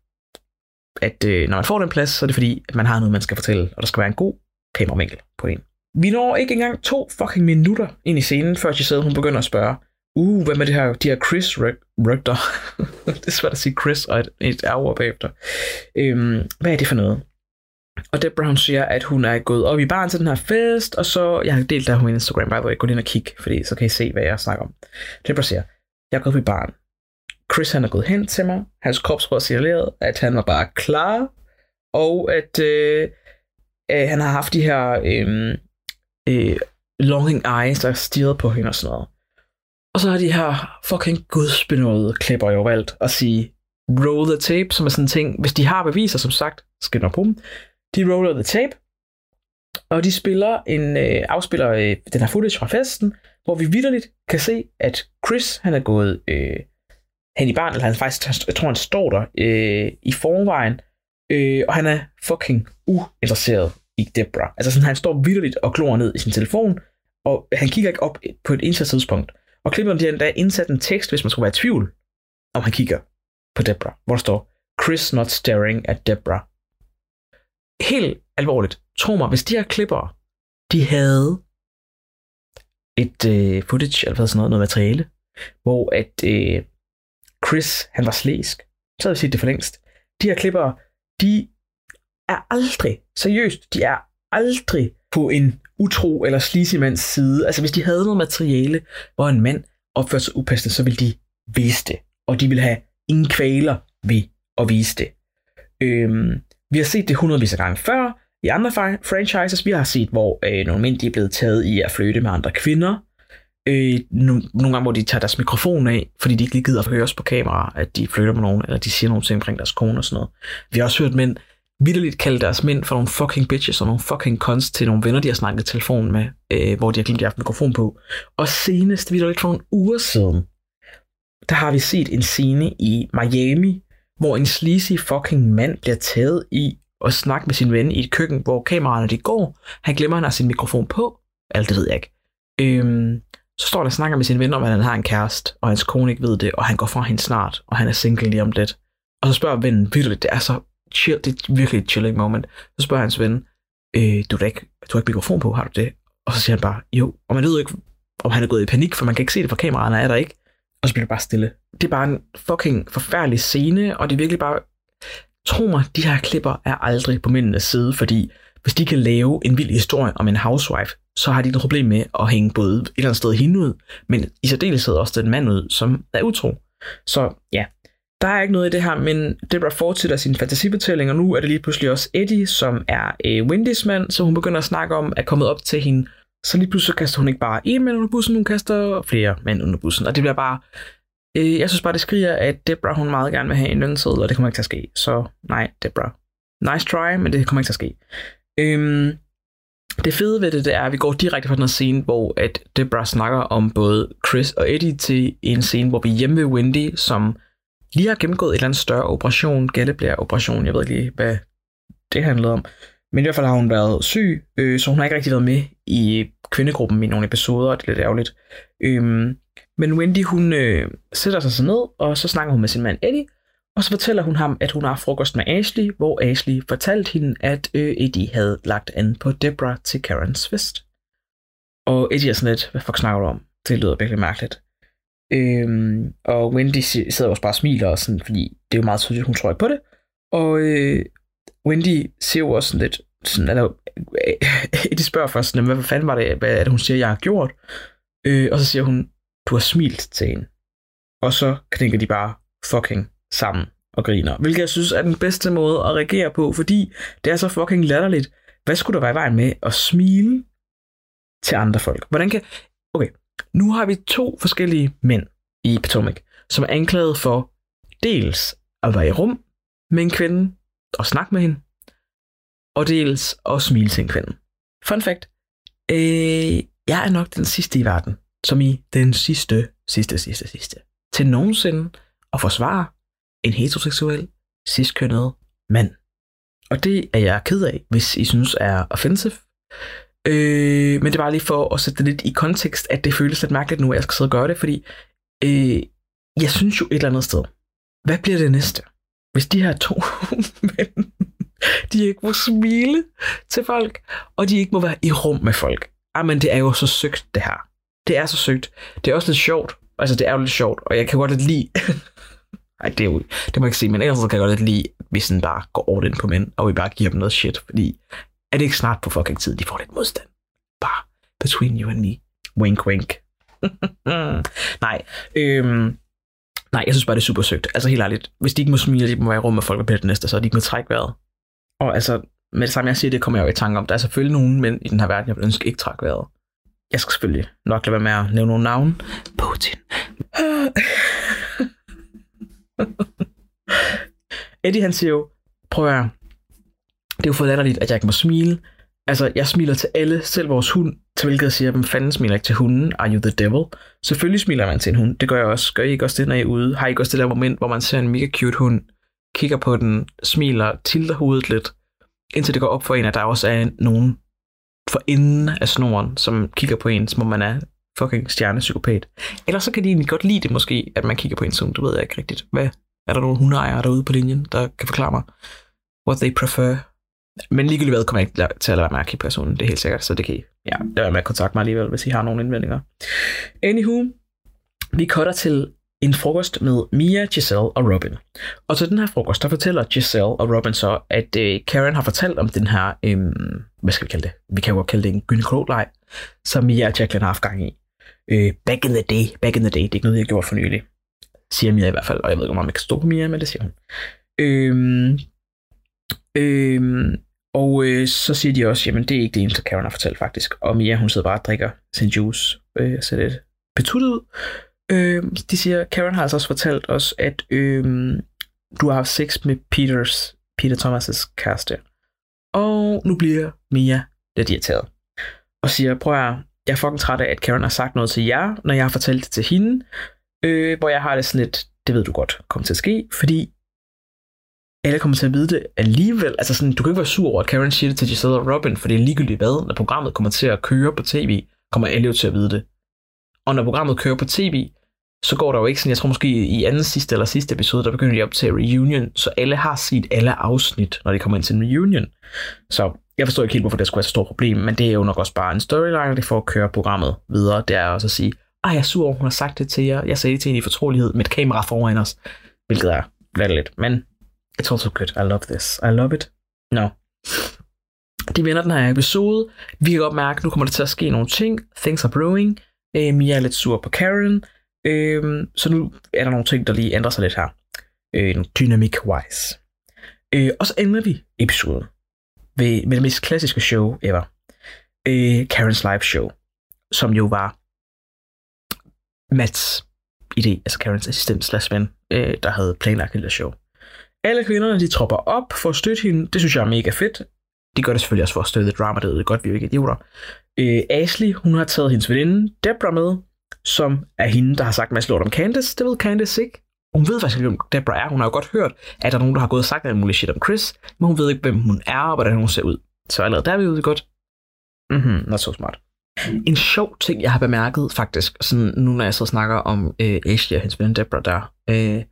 at øh, når man får den plads, så er det fordi, at man har noget, man skal fortælle, og der skal være en god kameravinkel på en. Vi når ikke engang to fucking minutter ind i scenen, før Giselle hun begynder at spørge, uh, hvad med det her, de her Chris rygter? det er svært at sige Chris og et, et ord bagefter. Øhm, hvad er det for noget? Og Deb Brown siger, at hun er gået op i barn til den her fest, og så, jeg har delt der på min Instagram, by the way, gå ind og kig, fordi så kan I se, hvad jeg snakker om. Deborah siger, jeg er gået op i barn. Chris han er gået hen til mig, hans kropsprog signaleret, at han var bare klar, og at øh, øh, han har haft de her øh, øh, longing eyes, der stirrede på hende og sådan noget. Og så har de her fucking gudsbenåede klipper jo valgt at sige, roll the tape, som er sådan en ting, hvis de har beviser, som sagt, skal nok bruge dem, de roller the tape, og de spiller en, øh, afspiller øh, den her footage fra festen, hvor vi vidderligt kan se, at Chris han er gået øh, han i barn, eller han faktisk, jeg tror han står der øh, i forvejen, øh, og han er fucking uinteresseret i Debra. Altså sådan, han står vidderligt og glor ned i sin telefon, og han kigger ikke op på et indsat tidspunkt. Og klipperne de har endda indsat en tekst, hvis man skulle være i tvivl, om han kigger på Debra, hvor der står, Chris not staring at Debra. Helt alvorligt, tro mig, hvis de her klipper, de havde et øh, footage, eller hvad sådan noget, noget materiale, hvor at øh, Chris, han var slæsk, så havde vi set det for længst. De her klipper, de er aldrig, seriøst, de er aldrig på en utro eller sleazy mands side. Altså hvis de havde noget materiale, hvor en mand opførte sig upassende, så ville de vise det. Og de ville have ingen kvaler ved at vise det. Øhm, vi har set det hundredvis af gange før i andre franchises. Vi har set, hvor øh, nogle mænd de er blevet taget i at flytte med andre kvinder. Øh, nu, nogle gange, hvor de tager deres mikrofon af, fordi de ikke lige gider at høres på kamera, at de flytter med nogen, eller de siger nogle ting omkring deres kone og sådan noget. Vi har også hørt mænd vidderligt kalde deres mænd for nogle fucking bitches og nogle fucking cons til nogle venner, de har snakket i telefon med, øh, hvor de har glemt, at de har haft mikrofon på. Og senest, vidderligt for en uge siden, der har vi set en scene i Miami, hvor en sleazy fucking mand bliver taget i at snakke med sin ven i et køkken, hvor kameraerne de går. Han glemmer, at han har sin mikrofon på. Alt det ved jeg ikke. Øhm, så står han og snakker med sin ven om, at han har en kæreste, og hans kone ikke ved det, og han går fra hende snart, og han er single lige om lidt. Og så spørger vennen, vildt, det er så chill, det er virkelig et chilling moment. Så spørger hans ven, øh, du, har ikke, du har ikke mikrofon på, har du det? Og så siger han bare, jo. Og man ved jo ikke, om han er gået i panik, for man kan ikke se det fra kameraerne, er der ikke. Og så bliver det bare stille. Det er bare en fucking forfærdelig scene, og det er virkelig bare... Tro mig, de her klipper er aldrig på mændenes side, fordi hvis de kan lave en vild historie om en housewife, så har de et problem med at hænge både et eller andet sted hende ud, men i særdeleshed også den mand ud, som er utro. Så ja, der er ikke noget i det her, men Deborah fortsætter sin fantasifortælling, og nu er det lige pludselig også Eddie, som er øh, Wendys mand, så hun begynder at snakke om, at komme op til hende. Så lige pludselig kaster hun ikke bare en mand under bussen, hun kaster flere mænd under bussen, og det bliver bare... Øh, jeg synes bare, det skriger, at Deborah hun meget gerne vil have en lønseddel, og det kommer ikke til at ske. Så nej, Deborah. Nice try, men det kommer ikke til at ske. Øhm, det fede ved det, det er, at vi går direkte fra den her scene, hvor at Debra snakker om både Chris og Eddie til en scene, hvor vi er hjemme ved Wendy, som lige har gennemgået et eller andet større operation, Galleblære-operation, jeg ved ikke lige, hvad det handlede om. Men i hvert fald har hun været syg, øh, så hun har ikke rigtig været med i kvindegruppen i nogle episoder, og det er lidt ærgerligt. Øhm, men Wendy, hun øh, sætter sig så ned, og så snakker hun med sin mand Eddie, og så fortæller hun ham, at hun har frokost med Ashley, hvor Ashley fortalte hende, at øh, Eddie havde lagt an på Debra til Karens fest. Og Eddie er sådan lidt, hvad fuck snakker du om? Det lyder virkelig mærkeligt. Øhm, og Wendy sidder også bare og smiler, og sådan, fordi det er jo meget tydeligt, hun tror ikke på det. Og øh, Wendy ser jo også sådan lidt, sådan, eller, øh, Eddie spørger først, sådan, hvad fanden var det, hvad er det, hun siger, jeg har gjort? Øh, og så siger hun, du har smilt til hende. Og så knækker de bare fucking sammen og griner. Hvilket jeg synes er den bedste måde at reagere på, fordi det er så fucking latterligt. Hvad skulle der være i vejen med at smile til andre folk? Hvordan kan... Okay, nu har vi to forskellige mænd i Potomac, som er anklaget for dels at være i rum med en kvinde og snakke med hende, og dels at smile til en kvinde. Fun fact. Øh, jeg er nok den sidste i verden, som i den sidste, sidste, sidste, sidste, til nogensinde at forsvare en heteroseksuel, ciskønnet mand. Og det er jeg ked af, hvis I synes er offensive. Øh, men det var lige for at sætte det lidt i kontekst, at det føles lidt mærkeligt nu, at jeg skal sidde og gøre det, fordi øh, jeg synes jo et eller andet sted, hvad bliver det næste? Hvis de her to mænd, de ikke må smile til folk, og de ikke må være i rum med folk. Ah, Jamen, det er jo så søgt, det her. Det er så søgt. Det er også lidt sjovt. Altså, det er jo lidt sjovt, og jeg kan godt lidt lide, ej, det, er jo, det må jeg ikke sige, men ellers kan jeg godt lidt lide, hvis den bare går all in på mænd, og vi bare giver dem noget shit, fordi er det ikke snart på fucking tid, de får lidt modstand? Bare between you and me. Wink, wink. nej, øhm, nej, jeg synes bare, det er super søgt. Altså helt ærligt, hvis de ikke må smile, de må være i rum med folk og pille næste, så er de ikke må trække vejret. Og altså, med det samme jeg siger, det kommer jeg jo i tanke om. Der er selvfølgelig nogen mænd i den her verden, jeg vil ønske ikke trække vejret. Jeg skal selvfølgelig nok lade være med at nævne nogle navne. Putin. Eddie han siger jo, prøv at det er jo for latterligt, at jeg ikke må smile. Altså, jeg smiler til alle, selv vores hund, til hvilket jeg siger, hvem fanden smiler ikke til hunden? Are you the devil? Selvfølgelig smiler man til en hund. Det gør jeg også. Gør I ikke også det, når I er ude? Har I ikke også det der moment, hvor man ser en mega cute hund, kigger på den, smiler, tilter hovedet lidt, indtil det går op for en, at der også er nogen for enden af snoren, som kigger på en, som om man er fucking stjernepsykopat. Eller så kan de egentlig godt lide det måske, at man kigger på en hund. Det ved jeg ikke rigtigt. Hvad? Er der nogle hundeejere derude på linjen, der kan forklare mig, what they prefer? Men ligegyldigt hvad, kommer jeg ikke til at lade være med at kigge personen. Det er helt sikkert, så det kan I ja, lade være med at kontakte mig alligevel, hvis I har nogle indvendinger. Anywho, vi cutter til en frokost med Mia, Giselle og Robin. Og til den her frokost, der fortæller Giselle og Robin så, at øh, Karen har fortalt om den her, øh, hvad skal vi kalde det? Vi kan jo godt kalde det en gynekologleg, som Mia og Jacqueline har haft gang i. Øh, back in the day, back in the day, det er ikke noget, jeg har gjort for nylig. Siger Mia i hvert fald, og jeg ved ikke, om man kan stå på Mia, men det siger hun. Øhm, øhm, og øh, så siger de også, jamen det er ikke det eneste, Karen har fortalt faktisk. Og Mia, hun sidder bare og drikker sin juice, øh, ser lidt betuttet ud. Øh, de siger, Karen har altså også fortalt os, at øh, du har haft sex med Peters, Peter Thomas' kæreste. Og nu bliver Mia lidt irriteret. Og siger, prøv at jeg er fucking træt af, at Karen har sagt noget til jer, når jeg har fortalt det til hende. Øh, hvor jeg har det sådan lidt, det ved du godt kommer til at ske, fordi alle kommer til at vide det alligevel. Altså sådan, du kan ikke være sur over, at Karen siger det til Giselle og Robin, for det er ligegyldigt hvad. Når programmet kommer til at køre på tv, kommer alle jo til at vide det. Og når programmet kører på tv, så går der jo ikke sådan, jeg tror måske i anden sidste eller sidste episode, der begynder de op til reunion, så alle har set alle afsnit, når de kommer ind til en reunion. Så jeg forstår ikke helt, hvorfor det skulle være så stort problem, men det er jo nok også bare en storyline, det får at køre programmet videre. Det er også at sige, ej, jeg er sur, hun har sagt det til jer. Jeg sagde det til hende i fortrolighed med et kamera foran os, hvilket er lidt, men it's also good. I love this. I love it. No. de vinder den her episode. Vi kan godt mærke, at nu kommer der til at ske nogle ting. Things are brewing. Øh, Mia er lidt sur på Karen. Øh, så nu er der nogle ting, der lige ændrer sig lidt her. Øh, dynamic-wise. Øh, og så ender vi episoden ved, med det mest klassiske show ever. Øh, Karens live show, som jo var Mats idé, altså Karens assistent slash ven, øh, der havde planlagt det show. Alle kvinderne, de tropper op for at støtte hende. Det synes jeg er mega fedt. De gør det selvfølgelig også for at støtte drama, det er godt, vi er jo ikke idioter. Øh, Ashley, hun har taget hendes veninde Debra med, som er hende, der har sagt masser lort om Candace. Det ved Candace ikke. Hun ved faktisk ikke, hvem Debra er. Hun har jo godt hørt, at der er nogen, der har gået og sagt alt muligt shit om Chris, men hun ved ikke, hvem hun er og hvordan hun ser ud. Så allerede der er vi ude godt. Mhm, not so smart. En sjov ting, jeg har bemærket faktisk, sådan nu når jeg så snakker om øh, Ashley og hendes ven Debra der, øh,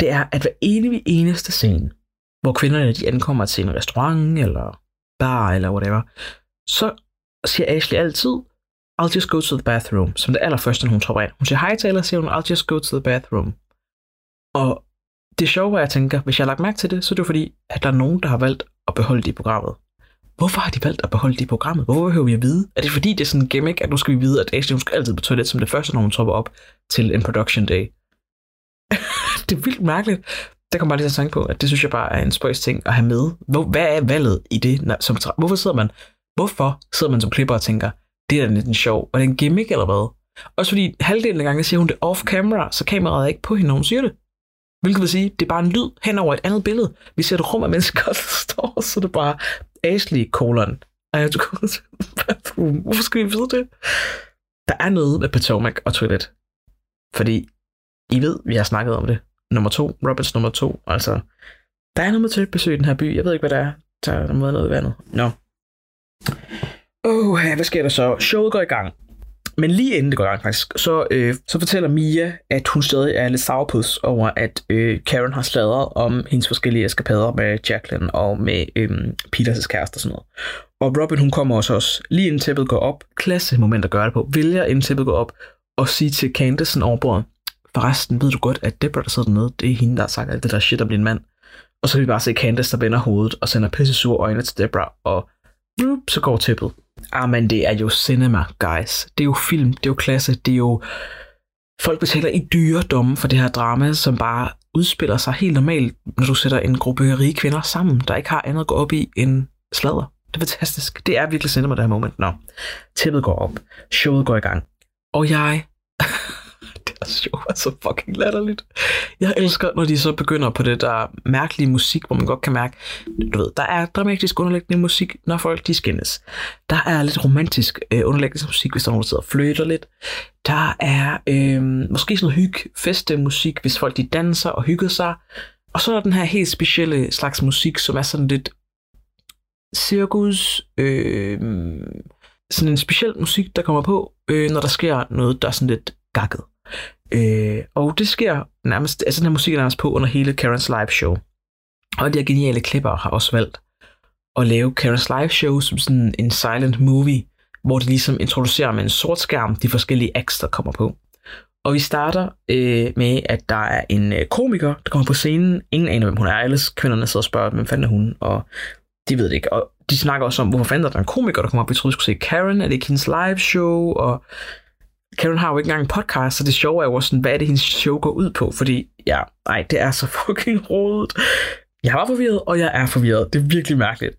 det er, at hver evig eneste scene, hvor kvinderne de ankommer til en restaurant eller bar eller whatever, så siger Ashley altid, I'll just go to the bathroom, som det allerførste, når hun tropper ind. Hun siger hej til alle, siger hun, I'll just go to the bathroom. Og det sjove er, jeg tænker, hvis jeg har lagt mærke til det, så er det jo fordi, at der er nogen, der har valgt at beholde det i programmet. Hvorfor har de valgt at beholde det i programmet? Hvorfor behøver vi at vide? Er det fordi, det er sådan en gimmick, at nu skal vi vide, at Ashley hun skal altid på toilet som det første, når hun tropper op til en production day? det er vildt mærkeligt. Der kommer bare lige til at tænke på, at det synes jeg bare er en spøjs ting at have med. Hvor, hvad er valget i det? Når, som, hvorfor sidder man hvorfor sidder man som klipper og tænker, det er da lidt en sjov, og det er en gimmick eller hvad? Også fordi halvdelen af gangen siger hun det off camera, så kameraet er ikke på hende, når hun siger det. Hvilket vil sige, det er bare en lyd hen over et andet billede. Vi ser et rum af mennesker, der står, så det er bare Ashley colon. I have to go to the bathroom. Hvorfor skal vi vide det? Der er noget med Potomac og toilet. Fordi I ved, vi har snakket om det. Nummer to, Roberts nummer to. Altså, der er noget med toiletbesøg i den her by. Jeg ved ikke, hvad der er. Der er noget noget vandet. Nå. No. Åh, oh, hvad sker der så? Showet går i gang. Men lige inden det går i gang faktisk, så, øh, så fortæller Mia, at hun stadig er lidt sourpuss over, at øh, Karen har sladret om hendes forskellige eskapader med Jacqueline og med øh, Peters kæreste og sådan noget. Og Robin, hun kommer også, også lige inden tæppet går op, klasse moment at gøre det på, vælger inden tæppet går op, og sige til Candace over bordet, forresten ved du godt, at Deborah, der sidder dernede, det er hende, der har sagt alt det der shit om din mand. Og så kan vi bare se Candace, der vender hovedet og sender pisse sure øjne til Deborah, og så går tæppet. Ah, men det er jo cinema, guys. Det er jo film, det er jo klasse, det er jo... Folk betaler i dyre domme for det her drama, som bare udspiller sig helt normalt, når du sætter en gruppe rige kvinder sammen, der ikke har andet at gå op i end sladder. Det er fantastisk. Det er virkelig cinema, det her moment. Nå, tæppet går op. Showet går i gang. Og jeg deres show er så fucking latterligt. Jeg elsker, når de så begynder på det der mærkelige musik, hvor man godt kan mærke, du ved, der er dramatisk underlæggende musik, når folk de skændes. Der er lidt romantisk øh, underlæggende musik, hvis der er nogen, der sidder og flytter lidt. Der er øh, måske sådan noget hyg, festemusik, hvis folk de danser og hygger sig. Og så er der den her helt specielle slags musik, som er sådan lidt cirkus, øh, sådan en speciel musik, der kommer på, øh, når der sker noget, der er sådan lidt gakket. Øh, og det sker nærmest, altså den her musik er nærmest på under hele Karens live show. Og de her geniale klipper har også valgt at lave Karens live show som sådan en silent movie, hvor de ligesom introducerer med en sort skærm de forskellige acts, der kommer på. Og vi starter øh, med, at der er en øh, komiker, der kommer på scenen. Ingen aner, hvem hun er. Alle kvinderne sidder og spørger, hvem fanden er hun? Og de ved det ikke. Og de snakker også om, hvorfor fanden er der en komiker, der kommer op. Vi troede, vi skulle se Karen. Er det ikke hendes live show? Og Karen har jo ikke engang en podcast, så det sjove er jo sådan, hvad er det, hendes show går ud på? Fordi, ja, nej, det er så fucking rodet. Jeg var forvirret, og jeg er forvirret. Det er virkelig mærkeligt.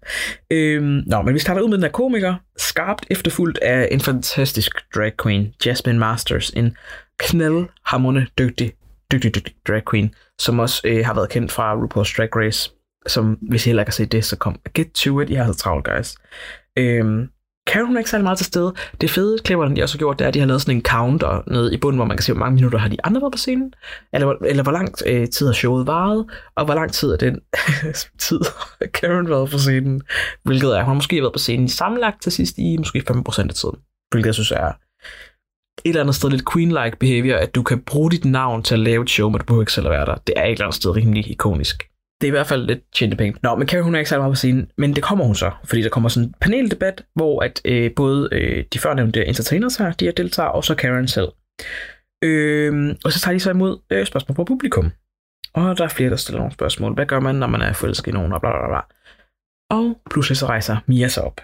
Øhm, nå, men vi starter ud med den her komiker, skarpt efterfulgt af en fantastisk drag queen, Jasmine Masters, en knaldhamrende dygtig, dygtig, dygtig drag queen, som også øh, har været kendt fra RuPaul's Drag Race, som hvis I heller ikke har set det, så kom get to it, jeg har så travlt, guys. Øhm, Karen er ikke særlig meget til stede. Det fede, klipperne de også har gjort, det er, at de har lavet sådan en counter nede i bunden, hvor man kan se, hvor mange minutter har de andre været på scenen, eller, eller hvor lang øh, tid har showet varet, og hvor lang tid er den tid Karen været på scenen, hvilket er, hun har måske været på scenen sammenlagt til sidst i måske 5% af tiden, hvilket jeg synes er et eller andet sted lidt queen-like behavior, at du kan bruge dit navn til at lave et show, men du behøver ikke selv at være der. Det er et eller andet sted rimelig ikonisk det er i hvert fald lidt tjente penge. Nå, men Carrie, hun er ikke særlig meget på scenen, men det kommer hun så, fordi der kommer sådan en paneldebat, hvor at øh, både øh, de førnævnte entertainers her, de her deltager, og så Karen selv. Øh, og så tager de så imod øh, spørgsmål fra publikum. Og der er flere, der stiller nogle spørgsmål. Hvad gør man, når man er forelsket i nogen? Og bla, bla, bla. Og pludselig så rejser Mia sig op.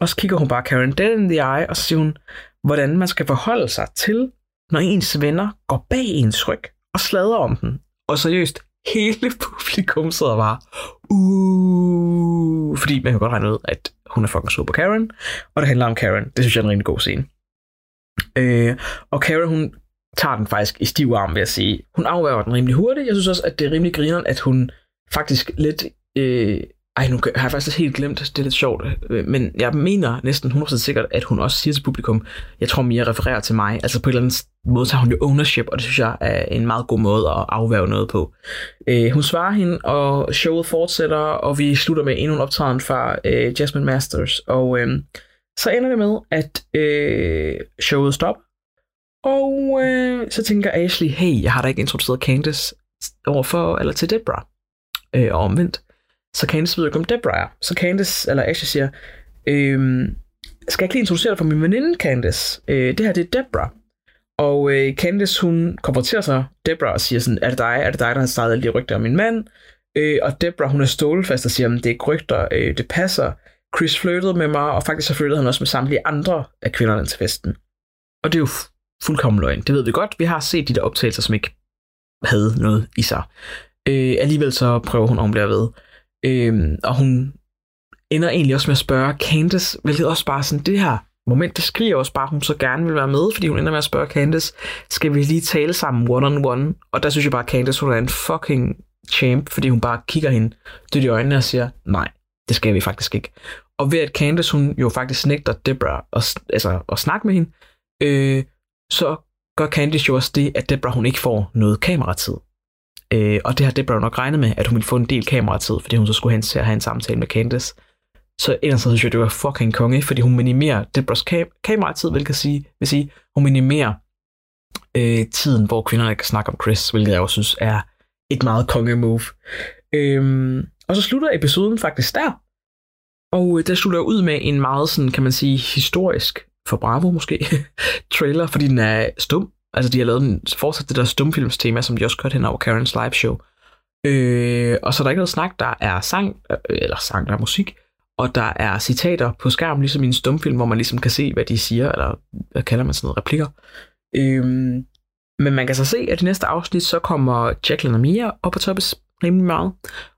Og så kigger hun bare Karen dead in the eye, og så siger hun, hvordan man skal forholde sig til, når ens venner går bag ens ryg og slader om den. Og seriøst, hele publikum sidder bare, uh, fordi man kan godt regne ud, at hun er fucking sur på Karen, og det handler om Karen. Det synes jeg er en rigtig god scene. Øh, og Karen, hun tager den faktisk i stiv arm, vil jeg sige. Hun afværger den rimelig hurtigt. Jeg synes også, at det er rimelig grineren, at hun faktisk lidt... Øh, ej, nu har jeg faktisk helt glemt, det er lidt sjovt, øh, men jeg mener næsten 100% sikkert, at hun også siger til publikum, jeg tror mere refererer til mig, altså på en eller anden måde tager hun jo ownership, og det synes jeg er en meget god måde at afværge noget på. Øh, hun svarer hende, og showet fortsætter, og vi slutter med endnu en optræden fra øh, Jasmine Masters, og øh, så ender det med, at øh, showet stopper, og øh, så tænker Ashley, hey, jeg har da ikke introduceret Candace overfor, eller til Debra, øh, og omvendt. Så Candice ved ikke, om Debra er. Så Candice, eller Asha siger, øhm, skal jeg ikke lige introducere dig for min veninde Candice? Øh, det her, det er Debra. Og øh, Candice, hun konfronterer sig Debra og siger sådan, er det dig, er det dig, der har startet alle de rygter om min mand? Øh, og Debra, hun er stålfast og siger, det er ikke rygter, øh, det passer. Chris flirtede med mig, og faktisk så flirtede han også med samtlige andre af kvinderne til festen. Og det er jo fuldkommen løgn. Det ved vi godt. Vi har set de der optagelser, som ikke havde noget i sig. Øh, alligevel så prøver hun at blive ved. Øh, og hun ender egentlig også med at spørge Candace, hvilket også bare sådan, det her moment, det skriger også bare, at hun så gerne vil være med, fordi hun ender med at spørge Candace, skal vi lige tale sammen one-on-one? Og der synes jeg bare, at Candace hun er en fucking champ, fordi hun bare kigger hende dødt i øjnene og siger, nej, det skal vi faktisk ikke. Og ved at Candace, hun jo faktisk nægter Debra at, altså, at snakke med hende, øh, så gør Candice jo også det, at Debra hun ikke får noget kameratid. Øh, og det har Deborah nok regnet med, at hun ville få en del kameratid, fordi hun så skulle hen til at have en samtale med Candice. Så ellers synes jeg, det var fucking konge, fordi hun minimerer Debras kam- kameratid, hvilket sige, vil sige, hun minimerer øh, tiden, hvor kvinderne kan snakke om Chris, hvilket jeg også synes er et meget konge move. Øhm, og så slutter episoden faktisk der. Og øh, der slutter ud med en meget sådan, kan man sige, historisk for Bravo måske, trailer, fordi den er stum. Altså, de har lavet en, fortsat det der stumfilmstema, som de også kørte hen over Karens live show. Øh, og så er der ikke noget snak, der er sang, øh, eller sang, der er musik, og der er citater på skærmen, ligesom i en stumfilm, hvor man ligesom kan se, hvad de siger, eller hvad kalder man sådan noget, replikker. Øh, men man kan så se, at i næste afsnit, så kommer Jacqueline og Mia op på toppes rimelig meget.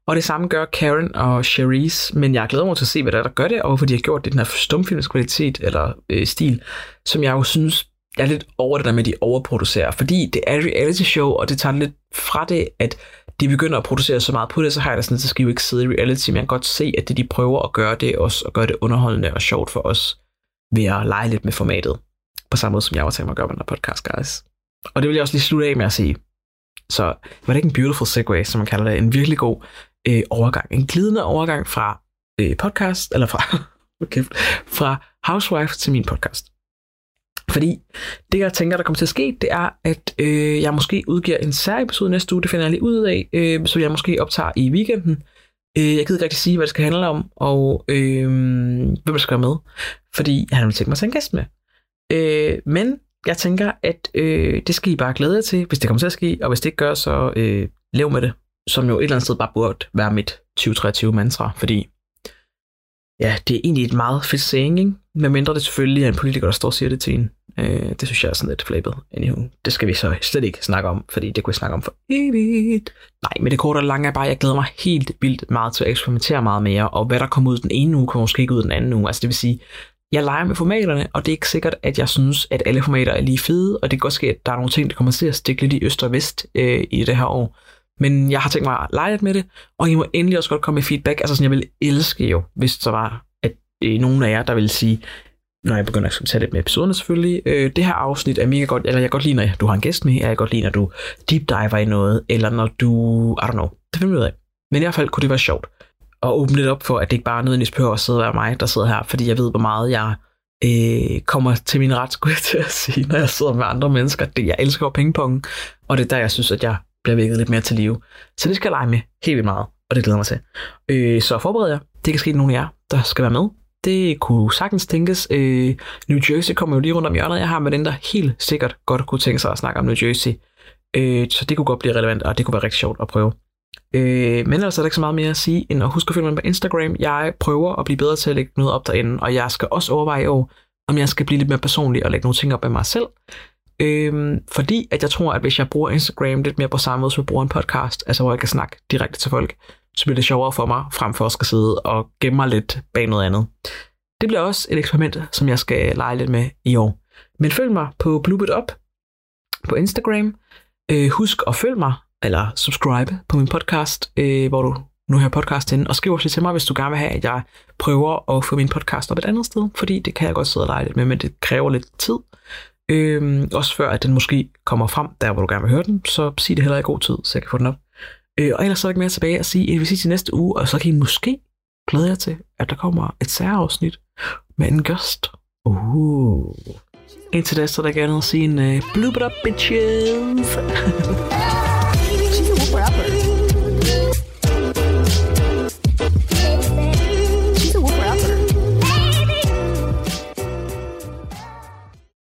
Og det samme gør Karen og Cherise, men jeg glæder mig til at se, hvad der, er, der gør det, og hvorfor de har gjort det, den her stumfilmskvalitet eller øh, stil, som jeg jo synes jeg er lidt over det der med, at de overproducerer. Fordi det er et reality show, og det tager lidt fra det, at de begynder at producere så meget på det, så har jeg da sådan, så skal jo ikke sidde i reality, men jeg kan godt se, at det de prøver at gøre det også, og gøre det underholdende og sjovt for os, ved at lege lidt med formatet. På samme måde, som jeg var tænkt mig at gøre med den podcast, guys. Og det vil jeg også lige slutte af med at sige. Så var det ikke en beautiful segue, som man kalder det, en virkelig god øh, overgang, en glidende overgang fra øh, podcast, eller fra, okay, fra housewife til min podcast. Fordi det, jeg tænker, der kommer til at ske, det er, at øh, jeg måske udgiver en særepisode næste uge. Det finder jeg lige ud af, øh, så jeg måske optager i weekenden. Øh, jeg gider ikke rigtig sige, hvad det skal handle om, og øh, hvem der skal være med. Fordi han har nemlig tænkt mig at tage en gæst med. Øh, men jeg tænker, at øh, det skal I bare glæde jer til, hvis det kommer til at ske, og hvis det ikke gør, så øh, lev med det, som jo et eller andet sted bare burde være mit 2023 mantra, fordi ja, det er egentlig et meget fedt saying, ikke? medmindre det selvfølgelig er en politiker, der står og siger det til en. Øh, det synes jeg er sådan lidt flabet. Anywho, det skal vi så slet ikke snakke om, fordi det kunne vi snakke om for evigt. Nej, men det korte og lange er bare, at jeg glæder mig helt vildt meget til at eksperimentere meget mere, og hvad der kommer ud den ene uge, kommer måske ikke ud den anden uge. Altså det vil sige, jeg leger med formaterne, og det er ikke sikkert, at jeg synes, at alle formater er lige fede, og det kan godt ske, at der er nogle ting, der kommer til at stikke lidt i øst og vest øh, i det her år. Men jeg har tænkt mig at lege lidt med det, og I må endelig også godt komme med feedback. Altså sådan, jeg vil elske jo, hvis der var at øh, nogen af jer, der vil sige, når jeg begynder at tage lidt med episoderne selvfølgelig, øh, det her afsnit er mega godt, eller jeg godt lide, når du har en gæst med, eller jeg godt lide, når du deep diver i noget, eller når du, I don't know, det finder vi ud af. Men i hvert fald kunne det være sjovt at åbne lidt op for, at det ikke bare er nødvendigvis behøver at sidde og være mig, der sidder her, fordi jeg ved, hvor meget jeg øh, kommer til min ret, skulle jeg til at sige, når jeg sidder med andre mennesker. Det, jeg elsker jo pingpong, og det er der, jeg synes, at jeg bliver vækket lidt mere til live. Så det skal jeg lege med helt vildt meget, og det glæder mig til. Øh, så forbered jer. Det kan ske nogle af jer, der skal være med. Det kunne sagtens tænkes. Øh, New Jersey kommer jo lige rundt om hjørnet. Jeg har med den, der helt sikkert godt kunne tænke sig at snakke om New Jersey. Øh, så det kunne godt blive relevant, og det kunne være rigtig sjovt at prøve. Øh, men ellers er der ikke så meget mere at sige, end at huske at følge mig på Instagram. Jeg prøver at blive bedre til at lægge noget op derinde, og jeg skal også overveje i år, om jeg skal blive lidt mere personlig og lægge nogle ting op af mig selv. Øhm, fordi at jeg tror, at hvis jeg bruger Instagram lidt mere på samme måde, som jeg bruger en podcast, altså hvor jeg kan snakke direkte til folk, så bliver det sjovere for mig, frem for at skal sidde og gemme mig lidt bag noget andet. Det bliver også et eksperiment, som jeg skal lege lidt med i år. Men følg mig på Bluebit Up på Instagram. Øh, husk at følge mig, eller subscribe på min podcast, øh, hvor du nu hører podcast og skriv også til mig, hvis du gerne vil have, at jeg prøver at få min podcast op et andet sted, fordi det kan jeg godt sidde og lege lidt med, men det kræver lidt tid. Øhm, også før, at den måske kommer frem, der hvor du gerne vil høre den, så sig det heller i god tid, så jeg kan få den op. Øh, og ellers så er der ikke mere tilbage at sige, at vi ses i næste uge, og så kan I måske glæde jer til, at der kommer et særafsnit med en gæst. Uh. Indtil da, så er der gerne at sige en uh, blue up bitches.